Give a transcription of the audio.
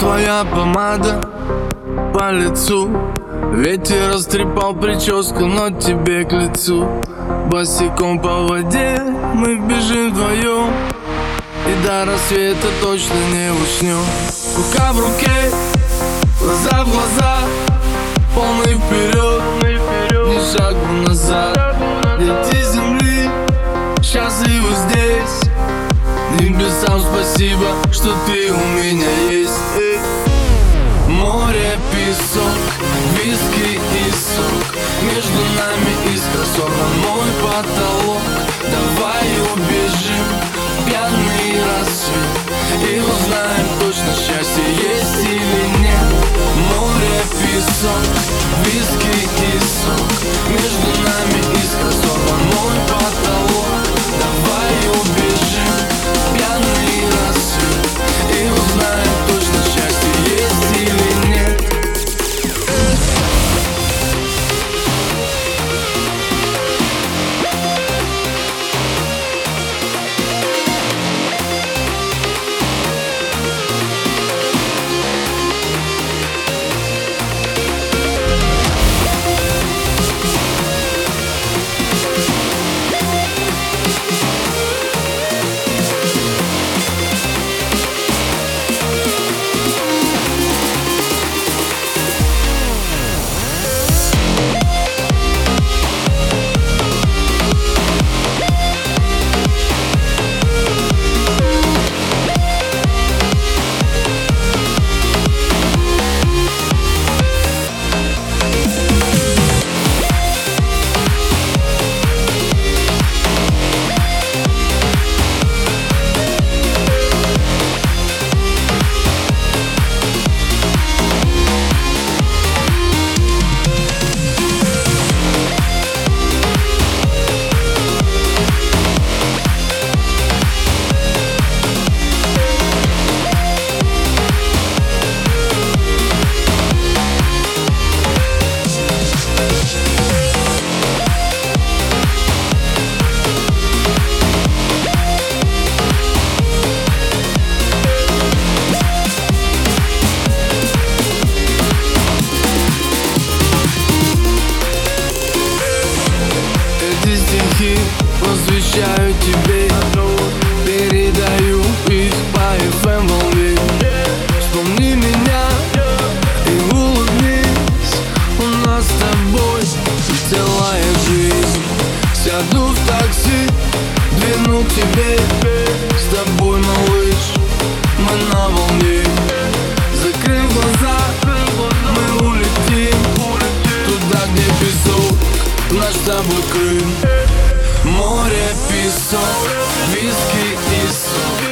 твоя помада по лицу. Ветер растрепал прическу, но тебе к лицу. Босиком по воде мы бежим вдвоем. И до рассвета точно не уснем. Рука в руке, глаза в глаза Полный вперед, ни шагу назад. Дети земли, счастливы здесь. Небесам спасибо, что ты у потолок. Давай убежим в пьяный рассвет. И узнаем точно счастье есть или нет. Море, песок, посвящаю тебе. Передаю их по FM волне Вспомни меня и улыбнись. У нас с тобой целая жизнь. Сяду в такси, двину к тебе. С тобой, малыш, мы на волне. Закрыв глаза, мы улетим Туда, где песок, наш с тобой Крым Море, песок, виски и сок